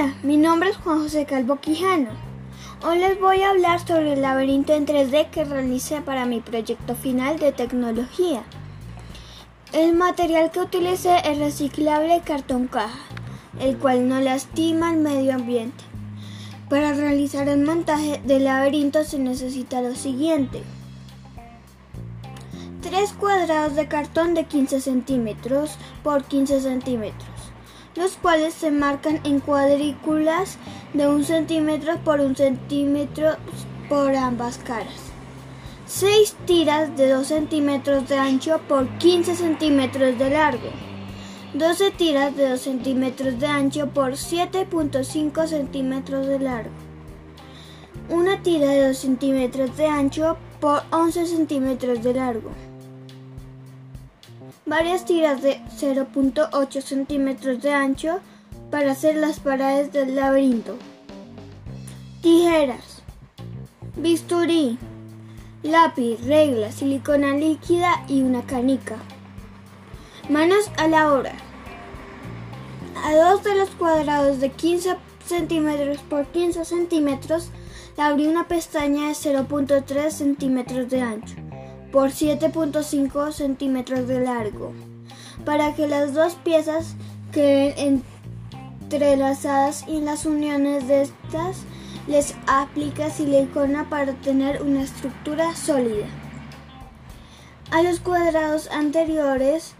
Hola, mi nombre es Juan José Calvo Quijano. Hoy les voy a hablar sobre el laberinto en 3D que realicé para mi proyecto final de tecnología. El material que utilicé es reciclable cartón caja, el cual no lastima al medio ambiente. Para realizar el montaje del laberinto se necesita lo siguiente. Tres cuadrados de cartón de 15 centímetros por 15 centímetros los cuales se marcan en cuadrículas de un centímetro por un centímetro por ambas caras. 6 tiras de 2 centímetros de ancho por 15 centímetros de largo. 12 tiras de 2 centímetros de ancho por 7.5 centímetros de largo. Una tira de 2 centímetros de ancho por 11 centímetros de largo varias tiras de 0.8 centímetros de ancho para hacer las paredes del laberinto. Tijeras, bisturí, lápiz, regla, silicona líquida y una canica. Manos a la hora. A dos de los cuadrados de 15 centímetros por 15 centímetros le abrí una pestaña de 0.3 centímetros de ancho por 7.5 centímetros de largo, para que las dos piezas queden entrelazadas y en las uniones de estas les aplica silicona para tener una estructura sólida. A los cuadrados anteriores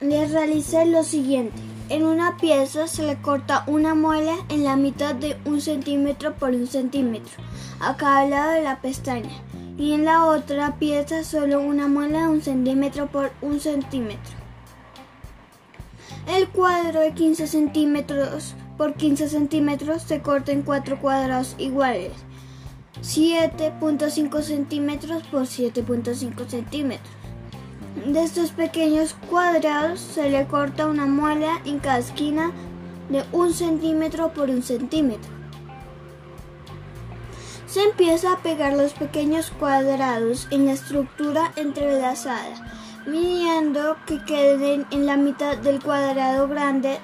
les realicé lo siguiente. En una pieza se le corta una muela en la mitad de un centímetro por un centímetro a cada lado de la pestaña y en la otra pieza solo una muela de un centímetro por un centímetro. El cuadro de 15 centímetros por 15 centímetros se corta en cuatro cuadrados iguales, 7.5 centímetros por 7.5 centímetros. De estos pequeños cuadrados se le corta una muela en cada esquina de un centímetro por un centímetro. Se empieza a pegar los pequeños cuadrados en la estructura entrelazada, midiendo que queden en la mitad del cuadrado grande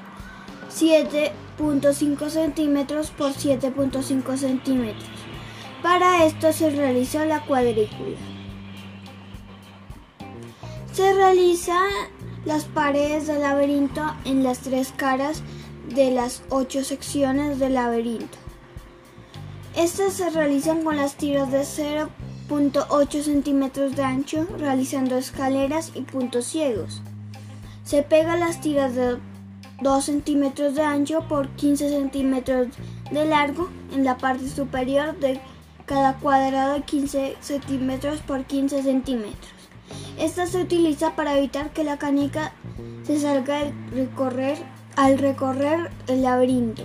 7.5 centímetros por 7.5 centímetros. Para esto se realiza la cuadrícula. Se realizan las paredes del laberinto en las tres caras de las ocho secciones del laberinto. Estas se realizan con las tiras de 0.8 centímetros de ancho, realizando escaleras y puntos ciegos. Se pega las tiras de 2 centímetros de ancho por 15 centímetros de largo en la parte superior de cada cuadrado de 15 centímetros por 15 centímetros. Esta se utiliza para evitar que la canica se salga al recorrer el laberinto.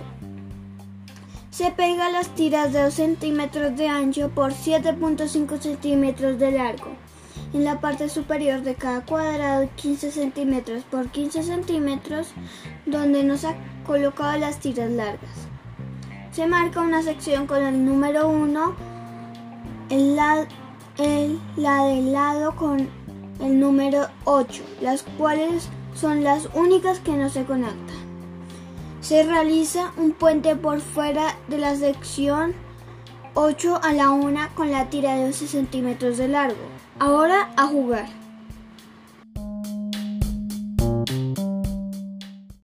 Se pega las tiras de 2 centímetros de ancho por 7.5 centímetros de largo. En la parte superior de cada cuadrado 15 centímetros por 15 centímetros donde nos ha colocado las tiras largas. Se marca una sección con el número 1, en la, la del lado con el número 8, las cuales son las únicas que no se conectan. Se realiza un puente por fuera de la sección 8 a la 1 con la tira de 12 centímetros de largo. Ahora a jugar.